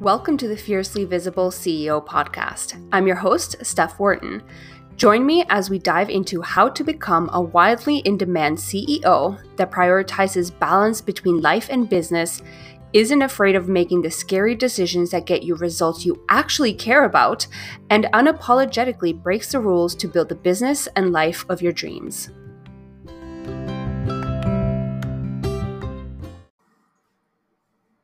Welcome to the Fiercely Visible CEO podcast. I'm your host, Steph Wharton. Join me as we dive into how to become a widely in demand CEO that prioritizes balance between life and business, isn't afraid of making the scary decisions that get you results you actually care about, and unapologetically breaks the rules to build the business and life of your dreams.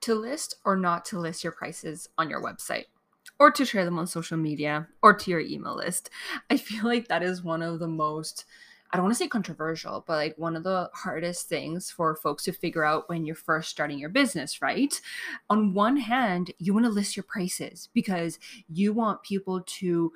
To list or not to list your prices on your website or to share them on social media or to your email list. I feel like that is one of the most I don't want to say controversial, but like one of the hardest things for folks to figure out when you're first starting your business, right? On one hand, you want to list your prices because you want people to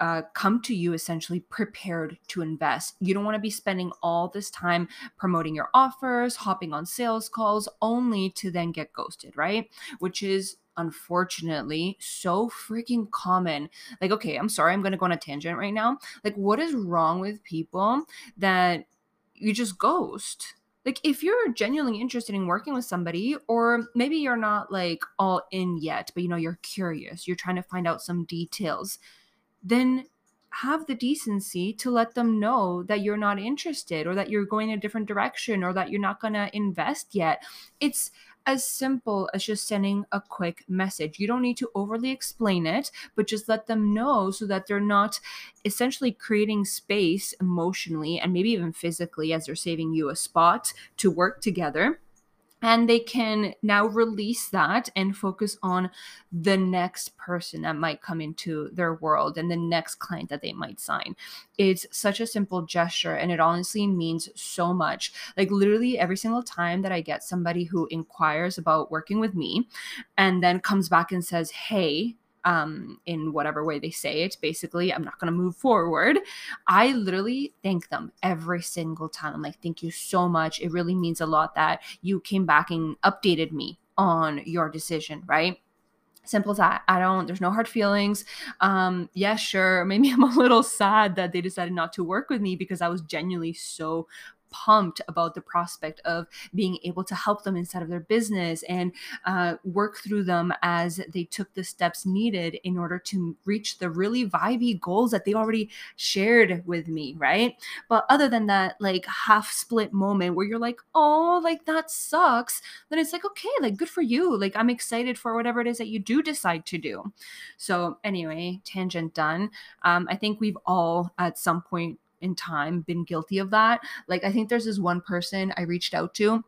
uh, come to you essentially prepared to invest. You don't want to be spending all this time promoting your offers, hopping on sales calls, only to then get ghosted, right? Which is unfortunately so freaking common. Like, okay, I'm sorry, I'm going to go on a tangent right now. Like, what is wrong with people that you just ghost? Like, if you're genuinely interested in working with somebody, or maybe you're not like all in yet, but you know, you're curious, you're trying to find out some details then have the decency to let them know that you're not interested or that you're going a different direction or that you're not going to invest yet. It's as simple as just sending a quick message. You don't need to overly explain it, but just let them know so that they're not essentially creating space emotionally and maybe even physically as they're saving you a spot to work together and they can now release that and focus on the next person that might come into their world and the next client that they might sign. It's such a simple gesture and it honestly means so much. Like, literally, every single time that I get somebody who inquires about working with me and then comes back and says, Hey, um, in whatever way they say it. Basically, I'm not going to move forward. I literally thank them every single time. I'm like, thank you so much. It really means a lot that you came back and updated me on your decision, right? simple as that i don't there's no hard feelings um yeah sure maybe i'm a little sad that they decided not to work with me because i was genuinely so pumped about the prospect of being able to help them inside of their business and uh, work through them as they took the steps needed in order to reach the really vibey goals that they already shared with me, right? But other than that, like half split moment where you're like, oh, like that sucks, then it's like, okay, like good for you. Like I'm excited for whatever it is that you do decide to do. So, anyway, tangent done. Um, I think we've all at some point in time been guilty of that. Like I think there's this one person I reached out to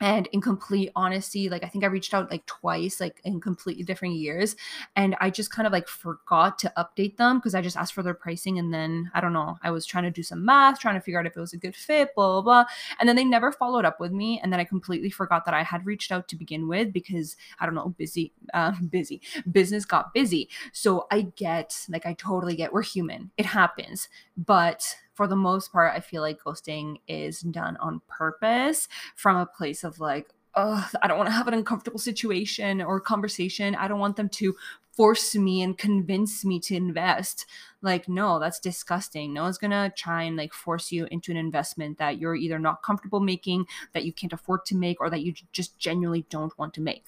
and in complete honesty like i think i reached out like twice like in completely different years and i just kind of like forgot to update them because i just asked for their pricing and then i don't know i was trying to do some math trying to figure out if it was a good fit blah blah blah and then they never followed up with me and then i completely forgot that i had reached out to begin with because i don't know busy uh, busy business got busy. So i get like i totally get we're human it happens but for the most part, I feel like ghosting is done on purpose from a place of like, oh, I don't want to have an uncomfortable situation or conversation. I don't want them to force me and convince me to invest like no that's disgusting. No one's gonna try and like force you into an investment that you're either not comfortable making that you can't afford to make or that you just genuinely don't want to make.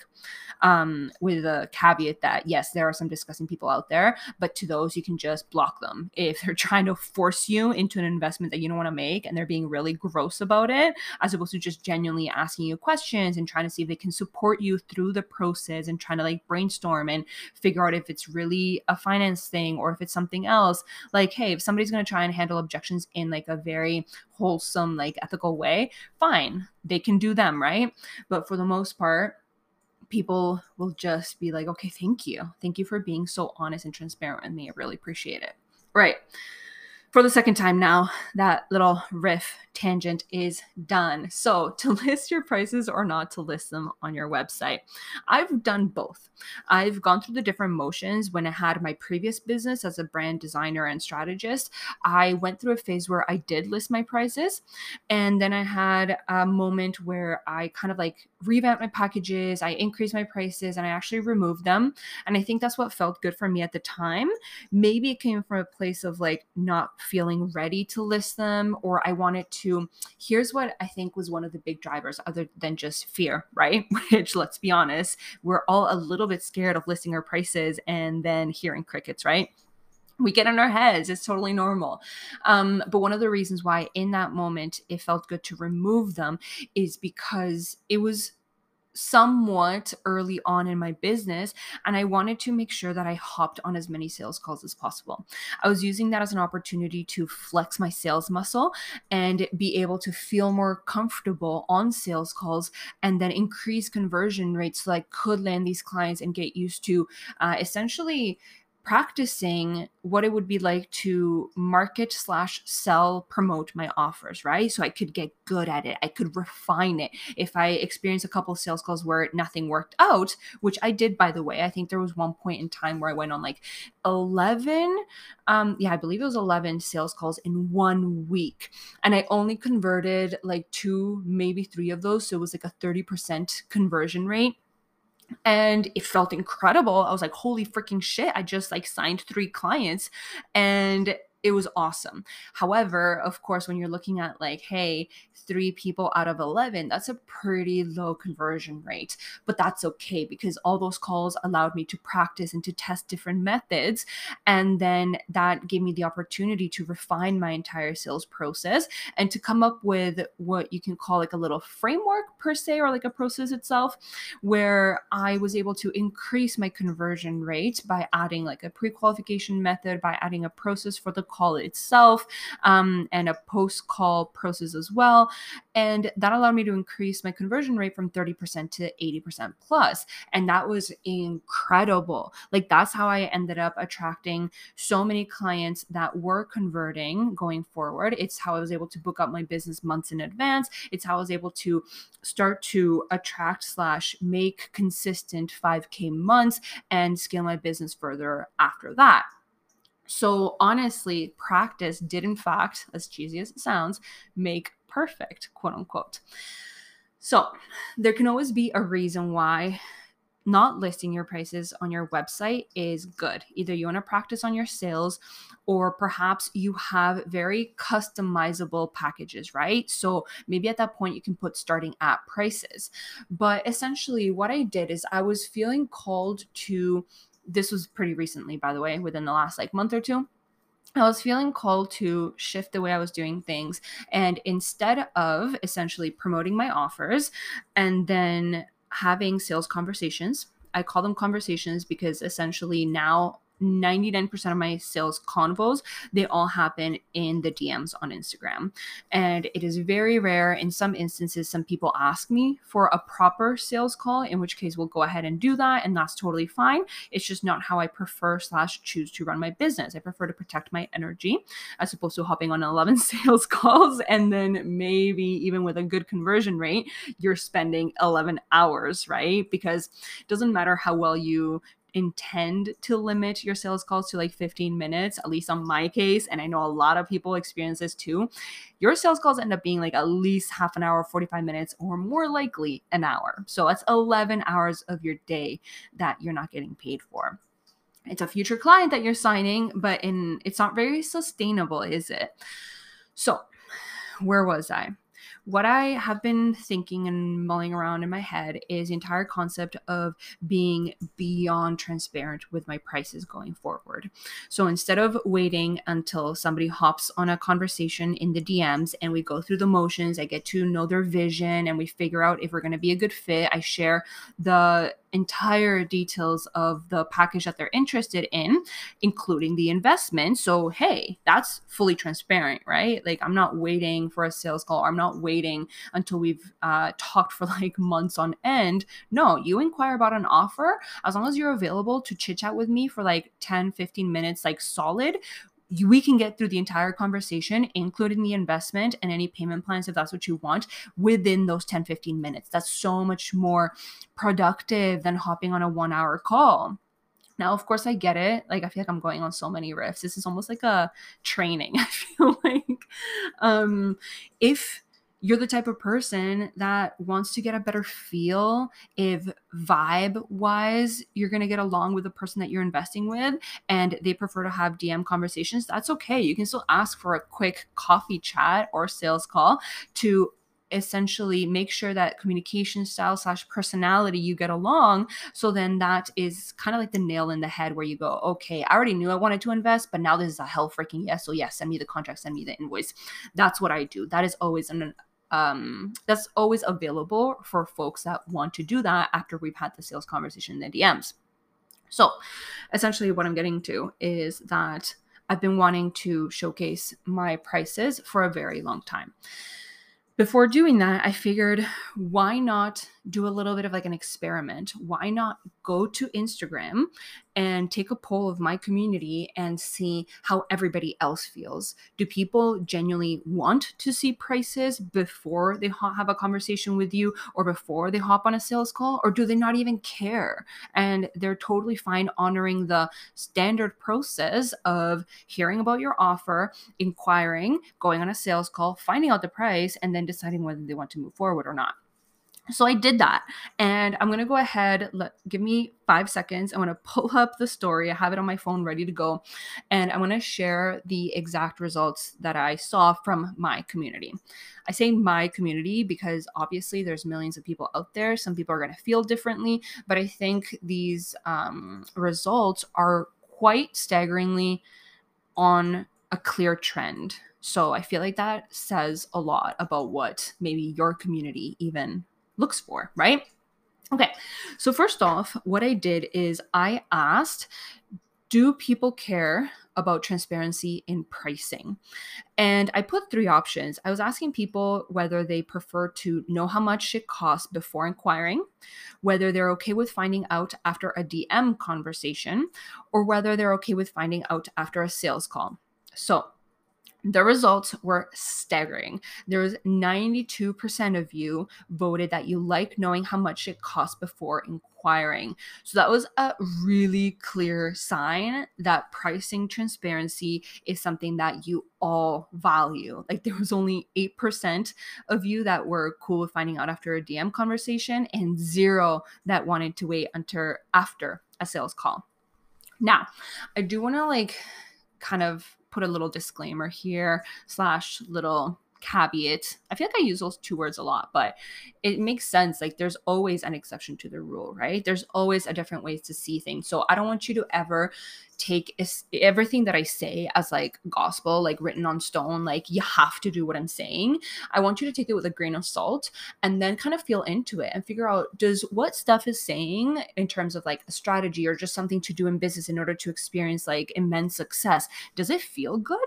Um, with a caveat that yes there are some disgusting people out there but to those you can just block them. If they're trying to force you into an investment that you don't want to make and they're being really gross about it as opposed to just genuinely asking you questions and trying to see if they can support you through the process and trying to like brainstorm and figure out if it's really a finance thing or if it's something else. Else like hey if somebody's going to try and handle objections in like a very wholesome like ethical way fine. They can do them right? But for the most part people will just be like okay thank you. Thank you for being so honest and transparent with me. I really appreciate it. Right for the second time now, that little riff tangent is done. So, to list your prices or not to list them on your website, I've done both. I've gone through the different motions when I had my previous business as a brand designer and strategist. I went through a phase where I did list my prices, and then I had a moment where I kind of like revamped my packages, I increased my prices, and I actually removed them. And I think that's what felt good for me at the time. Maybe it came from a place of like not feeling ready to list them or I wanted to. Here's what I think was one of the big drivers, other than just fear, right? Which, let's be honest, we're all a little bit scared of listing our prices and then hearing crickets, right? we get in our heads it's totally normal um, but one of the reasons why in that moment it felt good to remove them is because it was somewhat early on in my business and I wanted to make sure that I hopped on as many sales calls as possible. I was using that as an opportunity to flex my sales muscle and be able to feel more comfortable on sales calls and then increase conversion rates so I could land these clients and get used to uh, essentially practicing what it would be like to market slash sell promote my offers right? So i could get good at it. I could refine it. If i experience a couple sales calls where nothing worked out which i did by the way i think there was one point in time where i went on like 11 um yeah i believe it was 11 sales calls in one week. And i only converted like two maybe three of those. So it was like a 30% conversion rate and it felt incredible. I was like, holy freaking shit. I just like signed three clients and it was awesome. However, of course, when you're looking at like, hey, three people out of 11, that's a pretty low conversion rate. But that's okay because all those calls allowed me to practice and to test different methods. And then that gave me the opportunity to refine my entire sales process and to come up with what you can call like a little framework per se, or like a process itself, where I was able to increase my conversion rate by adding like a pre qualification method, by adding a process for the call itself um, and a post call process as well. And that allowed me to increase my conversion rate from 30% to 80% plus. And that was incredible. Like, that's how I ended up attracting so many clients that were converting going forward. It's how I was able to book up my business months in advance. It's how I was able to start to attract slash make consistent 5K months and scale my business further after that. So, honestly, practice did, in fact, as cheesy as it sounds, make perfect, quote unquote. So, there can always be a reason why not listing your prices on your website is good. Either you want to practice on your sales, or perhaps you have very customizable packages, right? So maybe at that point you can put starting at prices. But essentially, what I did is I was feeling called to this was pretty recently, by the way, within the last like month or two. I was feeling called to shift the way I was doing things. And instead of essentially promoting my offers and then having sales conversations, I call them conversations because essentially now 99% of my sales convos they all happen in the dms on instagram. And it is very rare. In some instances some people ask me for a proper sales call in which case we'll go ahead and do that and that's totally fine. It's just not how i prefer slash choose to run my business. I prefer to protect my energy as opposed to hopping on 11 sales calls and then maybe even with a good conversion rate you're spending 11 hours right? Because it doesn't matter how well you intend to limit your sales calls to like 15 minutes, at least on my case, and I know a lot of people experience this too, your sales calls end up being like at least half an hour, 45 minutes, or more likely an hour. So that's 11 hours of your day that you're not getting paid for. It's a future client that you're signing, but in it's not very sustainable, is it? So, where was I? What I have been thinking and mulling around in my head is the entire concept of being beyond transparent with my prices going forward. So instead of waiting until somebody hops on a conversation in the DMs and we go through the motions, I get to know their vision and we figure out if we're going to be a good fit, I share the entire details of the package that they're interested in, including the investment. So, hey, that's fully transparent, right? Like, I'm not waiting for a sales call, I'm not waiting until we've uh, talked for like months on end. No, you inquire about an offer as long as you're available to chit chat with me for like 10, 15 minutes, like solid we can get through the entire conversation, including the investment and any payment plans if that's what you want, within those 10, 15 minutes. That's so much more productive than hopping on a one hour call. Now, of course, I get it. Like, I feel like I'm going on so many riffs. This is almost like a training. I feel like, um, if you're the type of person that wants to get a better feel if vibe wise you're going to get along with the person that you're investing with and they prefer to have DM conversations, that's okay. You can still ask for a quick coffee chat or sales call to essentially make sure that communication style slash personality you get along so then that is kind of like the nail in the head where you go okay i already knew i wanted to invest but now this is a hell freaking yes so yes send me the contract send me the invoice that's what i do that is always an um that's always available for folks that want to do that after we've had the sales conversation in the dms so essentially what i'm getting to is that i've been wanting to showcase my prices for a very long time. Before doing that, I figured why not do a little bit of like an experiment? Why not go to Instagram and take a poll of my community and see how everybody else feels? Do people genuinely want to see prices before they have a conversation with you or before they hop on a sales call? Or do they not even care? And they're totally fine honoring the standard process of hearing about your offer, inquiring, going on a sales call, finding out the price, and then deciding whether they want to move forward or not. So I did that. And I'm going to go ahead, let, give me five seconds. I'm going to pull up the story. I have it on my phone ready to go. And I'm going to share the exact results that I saw from my community. I say my community because obviously there's millions of people out there. Some people are going to feel differently, but I think these um, results are quite staggeringly on a clear trend. So I feel like that says a lot about what maybe your community even looks for, right? Okay, so first off, what I did is I asked, do people care about transparency in pricing? And I put three options. I was asking people whether they prefer to know how much it costs before inquiring, whether they're okay with finding out after a DM conversation, or whether they're okay with finding out after a sales call. So the results were staggering. There was 92% of you voted that you like knowing how much it costs before inquiring. So that was a really clear sign that pricing transparency is something that you all value. Like there was only 8% of you that were cool with finding out after a DM conversation and zero that wanted to wait until after a sales call. Now, I do want to like kind of put a little disclaimer here slash little caveat. I feel like I use those two words a lot, but it makes sense. Like there's always an exception to the rule, right? There's always a different ways to see things. So I don't want you to ever take everything that I say as like gospel, like written on stone, like you have to do what I'm saying. I want you to take it with a grain of salt and then kind of feel into it and figure out does what Steph is saying in terms of like a strategy or just something to do in business in order to experience like immense success, does it feel good?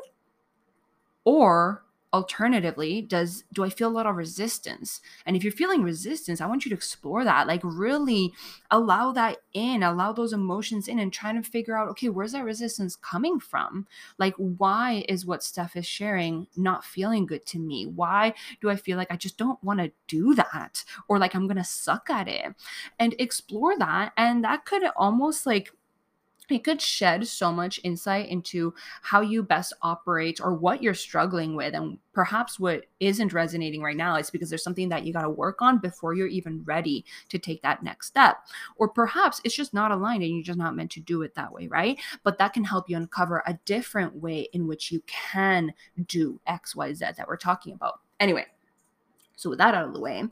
Or alternatively does do i feel a lot of resistance? And if you're feeling resistance i want you to explore that like really allow that in allow those emotions in and trying to figure out okay where's that resistance coming from? Like why is what Steph is sharing not feeling good to me? Why do i feel like i just don't want to do that? Or like i'm gonna suck at it? And explore that and that could almost like it could shed so much insight into how you best operate or what you're struggling with and perhaps what isn't resonating right now is because there's something that you got to work on before you're even ready to take that next step. Or perhaps it's just not aligned and you're just not meant to do it that way right? But that can help you uncover a different way in which you can do xyz that we're talking about. Anyway so with that out of the way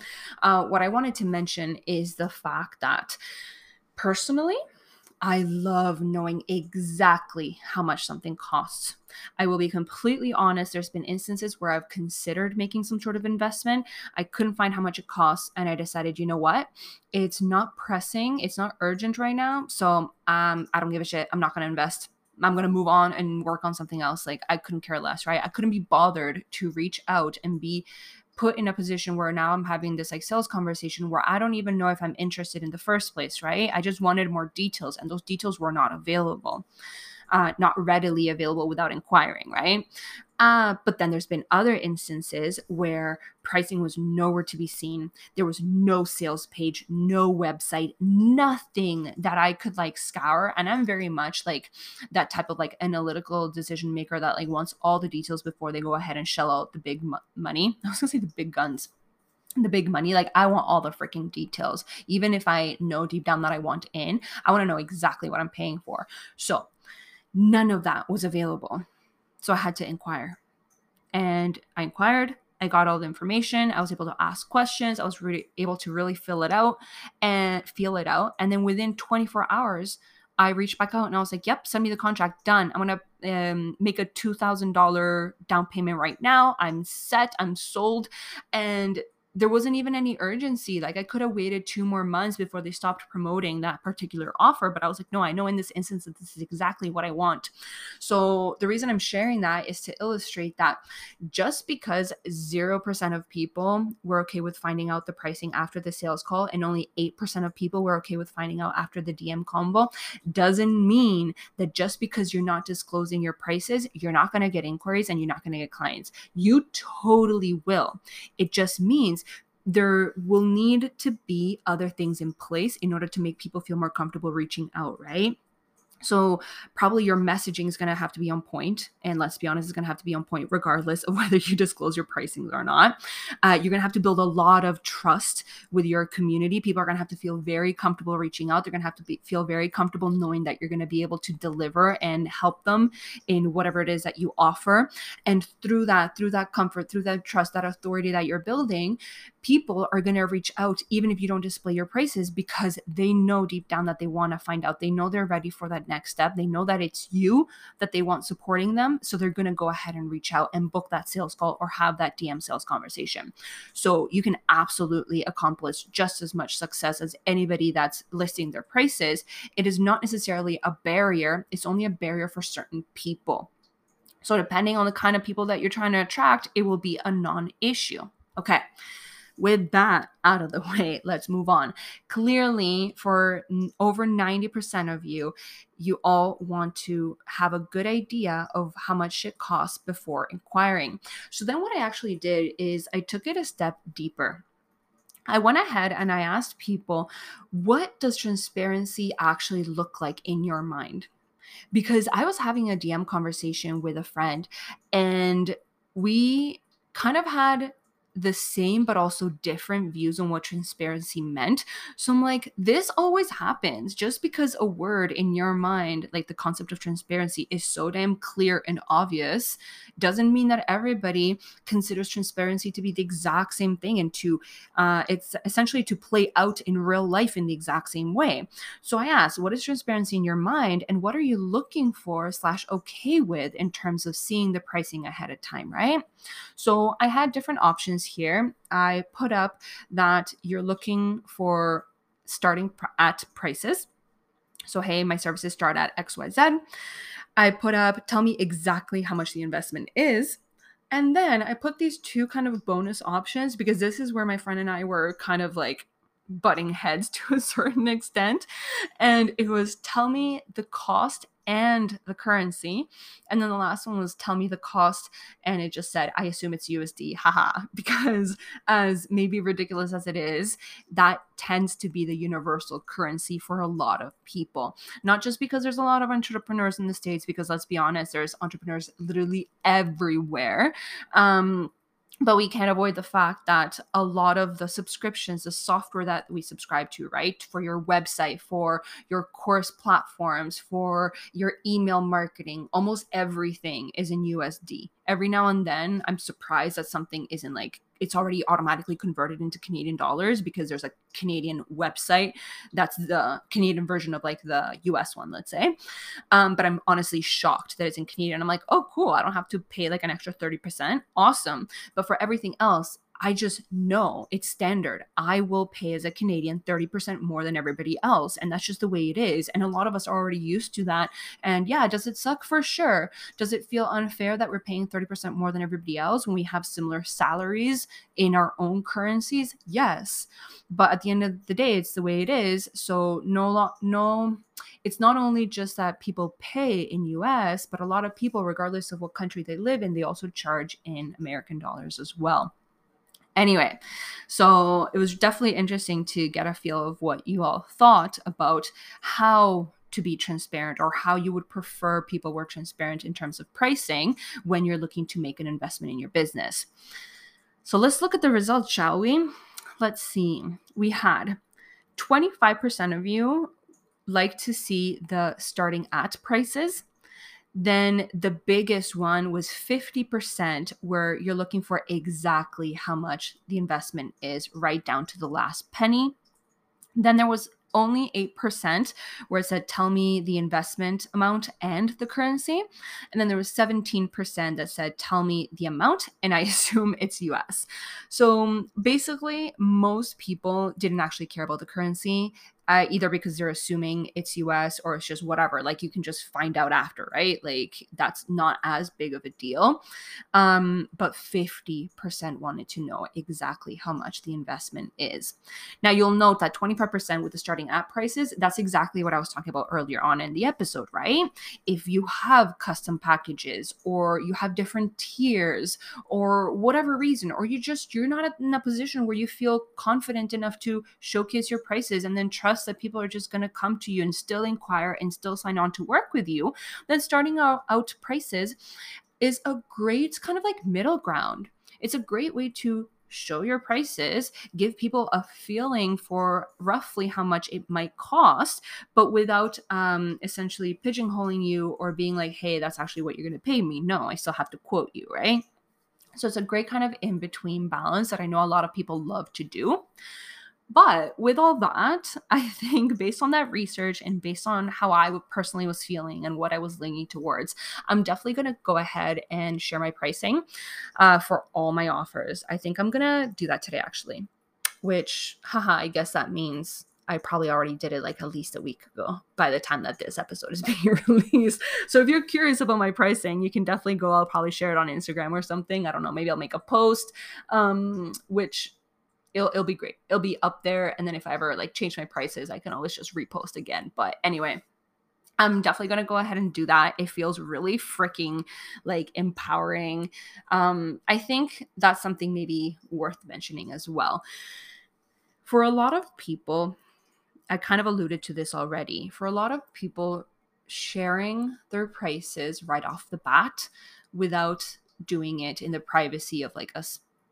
uh, what i wanted to mention is the fact that personally I love knowing exactly how much something costs. I will be completely honest, there's been instances where I've considered making some sort of investment. I couldn't find how much it costs, and I decided, you know what? It's not pressing, it's not urgent right now. So um, I don't give a shit. I'm not going to invest. I'm going to move on and work on something else. Like, I couldn't care less, right? I couldn't be bothered to reach out and be put in a position where now I'm having this like sales conversation where I don't even know if I'm interested in the first place, right? I just wanted more details, and those details were not available, uh, not readily available without inquiring, right? Uh, but then there's been other instances where pricing was nowhere to be seen. There was no sales page, no website, nothing that I could like scour. And I'm very much like that type of like analytical decision maker that like wants all the details before they go ahead and shell out the big money. I was gonna say the big guns the big money like i want all the freaking details even if i know deep down that i want in i want to know exactly what i'm paying for so none of that was available so i had to inquire and i inquired I got all the information. I was able to ask questions. I was really able to really fill it out and feel it out. And then within 24 hours, I reached back out and I was like, "Yep, send me the contract. Done. I'm gonna um, make a two thousand dollar down payment right now. I'm set. I'm sold." And there wasn't even any urgency. Like I could have waited two more months before they stopped promoting that particular offer. But I was like, no, I know in this instance that this is exactly what I want. So the reason I'm sharing that is to illustrate that just because 0% of people were okay with finding out the pricing after the sales call and only 8% of people were okay with finding out after the DM combo doesn't mean that just because you're not disclosing your prices, you're not going to get inquiries and you're not going to get clients. You totally will. It just means there will need to be other things in place in order to make people feel more comfortable reaching out, right? So probably your messaging is going to have to be on point, and let's be honest, it's going to have to be on point regardless of whether you disclose your pricing or not. Uh, you're going to have to build a lot of trust with your community. People are going to have to feel very comfortable reaching out. They're going to have to be, feel very comfortable knowing that you're going to be able to deliver and help them in whatever it is that you offer. And through that, through that comfort, through that trust, that authority that you're building, people are going to reach out even if you don't display your prices because they know deep down that they want to find out. They know they're ready for that next step. They know that it's you that they want supporting them. So they're going to go ahead and reach out and book that sales call or have that DM sales conversation. So you can absolutely accomplish just as much success as anybody that's listing their prices. It is not necessarily a barrier, it's only a barrier for certain people. So, depending on the kind of people that you're trying to attract, it will be a non issue. Okay with that out of the way, let's move on. Clearly, for over 90% of you, you all want to have a good idea of how much it costs before inquiring. So, then what I actually did is I took it a step deeper. I went ahead and I asked people, what does transparency actually look like in your mind? Because I was having a DM conversation with a friend and we kind of had the same but also different views on what transparency meant. So I'm like, this always happens. Just because a word in your mind, like the concept of transparency, is so damn clear and obvious, doesn't mean that everybody considers transparency to be the exact same thing and to uh, it's essentially to play out in real life in the exact same way. So I asked, what is transparency in your mind, and what are you looking for slash okay with in terms of seeing the pricing ahead of time, right? So I had different options here. I put up that you're looking for starting pr- at prices. So, hey, my services start at XYZ. I put up, tell me exactly how much the investment is. And then I put these two kind of bonus options because this is where my friend and I were kind of like butting heads to a certain extent. And it was tell me the cost and the currency. And then the last one was tell me the cost. And it just said, I assume it's USD. Haha. Because as maybe ridiculous as it is, that tends to be the universal currency for a lot of people. Not just because there's a lot of entrepreneurs in the States, because let's be honest, there's entrepreneurs literally everywhere. Um, but we can't avoid the fact that a lot of the subscriptions the software that we subscribe to right for your website for your course platforms for your email marketing almost everything is in usd every now and then i'm surprised that something isn't like it's already automatically converted into Canadian dollars because there's a Canadian website that's the Canadian version of like the US one, let's say. Um, but I'm honestly shocked that it's in Canadian. I'm like, oh, cool. I don't have to pay like an extra 30%. Awesome. But for everything else, I just know it's standard. I will pay as a Canadian 30% more than everybody else. And that's just the way it is. And a lot of us are already used to that. And yeah, does it suck for sure? Does it feel unfair that we're paying 30% more than everybody else when we have similar salaries in our own currencies? Yes. But at the end of the day, it's the way it is. So no, no, it's not only just that people pay in US, but a lot of people, regardless of what country they live in, they also charge in American dollars as well. Anyway, so it was definitely interesting to get a feel of what you all thought about how to be transparent or how you would prefer people were transparent in terms of pricing when you're looking to make an investment in your business. So let's look at the results, shall we? Let's see. We had 25% of you like to see the starting at prices then the biggest one was 50%, where you're looking for exactly how much the investment is, right down to the last penny. Then there was only 8% where it said tell me the investment amount and the currency. And then there was 17% that said tell me the amount and i assume it's us so basically most people didn't actually care about the currency uh, either because they're assuming it's US or it's just whatever. Like you can just find out after, right? Like that's not as big of a deal. Um, but 50% wanted to know exactly how much the investment is. Now you'll note that 25% with the starting app prices, that's exactly what I was talking about earlier on in the episode, right? If you have custom packages or you have different tiers or whatever reason, or you just you're not in a position where you feel confident enough to showcase your prices and then trust trust that people are just going to come to you and still inquire and still sign on to work with you, then starting out, prices is a great kind of like middle ground. It's a great way to show your prices, give people a feeling for roughly how much it might cost, but without um, essentially pigeonholing you or being like, hey, that's actually what you're going to pay me. No, I still have to quote you, right? So it's a great kind of in between balance that I know a lot of people love to do. But with all that, I think based on that research and based on how I personally was feeling and what I was leaning towards, I'm definitely going to go ahead and share my pricing uh, for all my offers. I think I'm going to do that today, actually, which, haha, I guess that means I probably already did it like at least a week ago by the time that this episode is being released. So if you're curious about my pricing, you can definitely go. I'll probably share it on Instagram or something. I don't know. Maybe I'll make a post, um, which it'll it'll be great. It'll be up there, and then if I ever like change my prices, I can always just repost again. But anyway, I'm definitely going to go ahead and do that. It feels really freaking like empowering. Um, I think that's something maybe worth mentioning as well. For a lot of people, I kind of alluded to this already. For a lot of people, sharing their prices right off the bat without doing it in the privacy of like a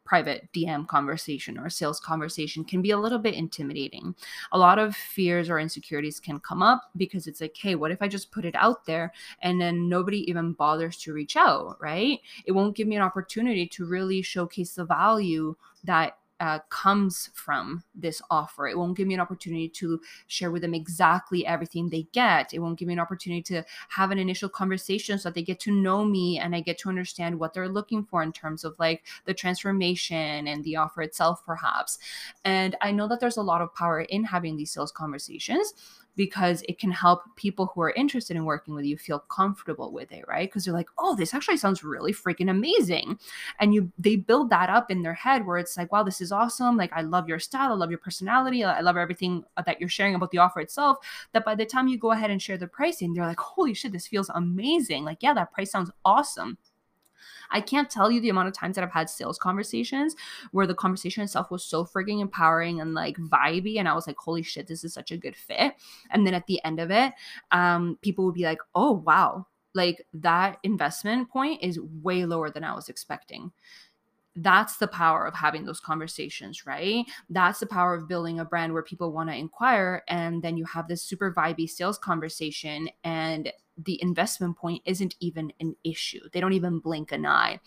private DM conversation or sales conversation can be a little bit intimidating. A lot of fears or insecurities can come up because it's like, hey, what if I just put it out there and then nobody even bothers to reach out, right? It won't give me an opportunity to really showcase the value that uh, comes from this offer. It won't give me an opportunity to share with them exactly everything they get. It won't give me an opportunity to have an initial conversation so that they get to know me and I get to understand what they're looking for in terms of like the transformation and the offer itself, perhaps. And I know that there's a lot of power in having these sales conversations because it can help people who are interested in working with you feel comfortable with it, right? Because they're like, "Oh, this actually sounds really freaking amazing." And you they build that up in their head where it's like, "Wow, this is awesome. Like I love your style, I love your personality, I love everything uh, that you're sharing about the offer itself." That by the time you go ahead and share the pricing, they're like, "Holy shit, this feels amazing." Like, "Yeah, that price sounds awesome." I can't tell you the amount of times that I've had sales conversations where the conversation itself was so frigging empowering and like vibey. And I was like, holy shit, this is such a good fit. And then at the end of it, um, people would be like, oh, wow, like that investment point is way lower than I was expecting that's the power of having those conversations, right? That's the power of building a brand where people want to inquire. And then you have this super vibey sales conversation, and the investment point isn't even an issue. They don't even blink an eye.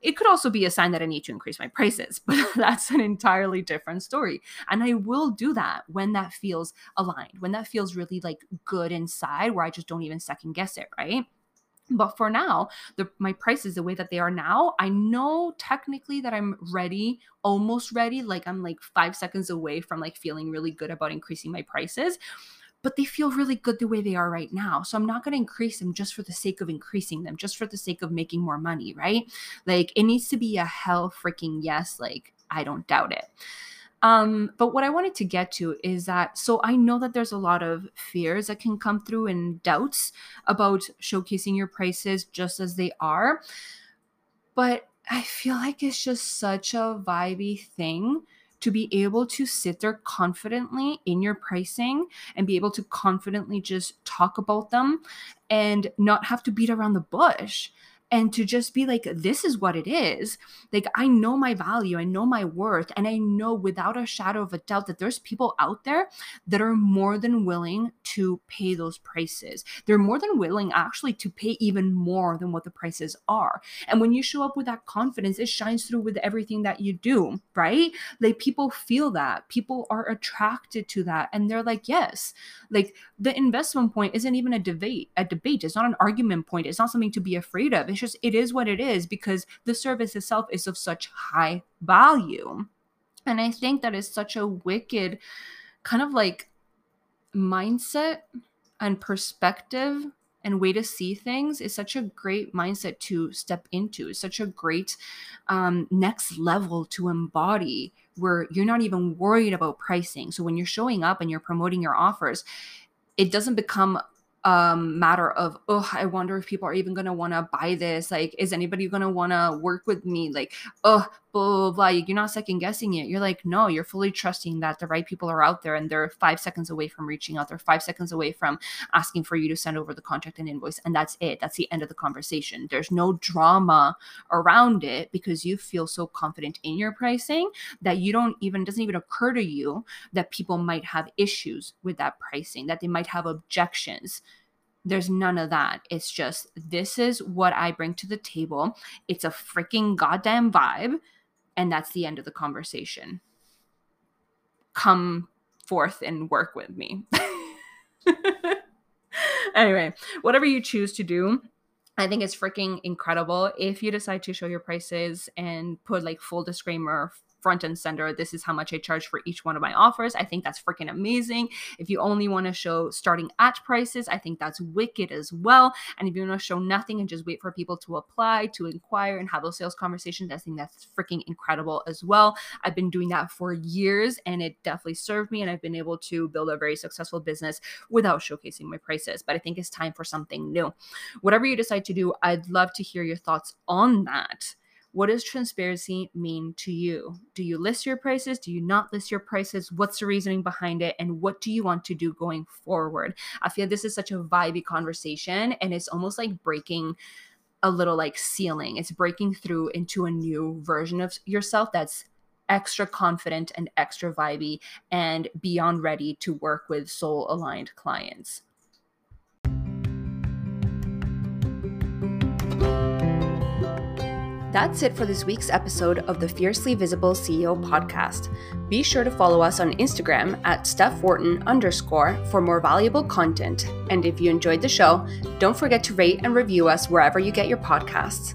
It could also be a sign that I need to increase my prices, but that's an entirely different story. And I will do that when that feels aligned, when that feels really like good inside, where I just don't even second guess it, right? But for now the my prices the way that they are now i know technically that i'm ready almost ready like i'm like 5 seconds away from like feeling really good about increasing my prices but they feel really good the way they are right now. So I'm not going to increase them just for the sake of increasing them, just for the sake of making more money, right? Like it needs to be a hell freaking yes. Like I don't doubt it. Um, but what I wanted to get to is that so I know that there's a lot of fears that can come through and doubts about showcasing your prices just as they are. But I feel like it's just such a vibey thing to be able to sit there confidently in your pricing and be able to confidently just talk about them and not have to beat around the bush and to just be like this is what it is. Like i know my value i know my worth and i know without a shadow of a doubt that there's people out there that are more than willing to pay those prices. They're more than willing actually to pay even more than what the prices are. And when you show up with that confidence it shines through with everything that you do right? Like people feel that. People are attracted to that and they're like yes. Like the investment point isn't even a debate a debate. It's not an argument point. It's not something to be afraid of it's just it is what it is because the service itself is of such high value. And i think that is such a wicked kind of like mindset and perspective and way to see things is such a great mindset to step into. It's such a great um, next level to embody where you're not even worried about pricing. So when you're showing up and you're promoting your offers it doesn't become um matter of oh i wonder if people are even going to want to buy this like is anybody going to want to work with me? Like oh blah, blah, blah. You're not second guessing it. You're like, no, you're fully trusting that the right people are out there and they're five seconds away from reaching out. They're five seconds away from asking for you to send over the contract and invoice. And that's it. That's the end of the conversation. There's no drama around it because you feel so confident in your pricing that you don't even, doesn't even occur to you that people might have issues with that pricing, that they might have objections there's none of that. It's just, this is what I bring to the table. It's a freaking goddamn vibe and that's the end of the conversation. Come forth and work with me. Anyway whatever you choose to do I think it's freaking incredible. If you decide to show your prices and put like full disclaimer front and center. This is how much I charge for each one of my offers. I think that's freaking amazing. If you only want to show starting at prices, I think that's wicked as well. And if you want to show nothing and just wait for people to apply, to inquire, and have those sales conversations, I think that's freaking incredible as well. I've been doing that for years and it definitely served me. And I've been able to build a very successful business without showcasing my prices. But I think it's time for something new. Whatever you decide to do, I'd love to hear your thoughts on that. What does transparency mean to you? Do you list your prices? Do you not list your prices? What's the reasoning behind it? And what do you want to do going forward? I feel this is such a vibey conversation and it's almost like breaking a little like ceiling. It's breaking through into a new version of yourself that's extra confident and extra vibey and beyond ready to work with soul aligned clients. That's it for this week's episode of the Fiercely Visible CEO podcast. Be sure to follow us on Instagram at Steph Wharton underscore for more valuable content. And if you enjoyed the show, don't forget to rate and review us wherever you get your podcasts.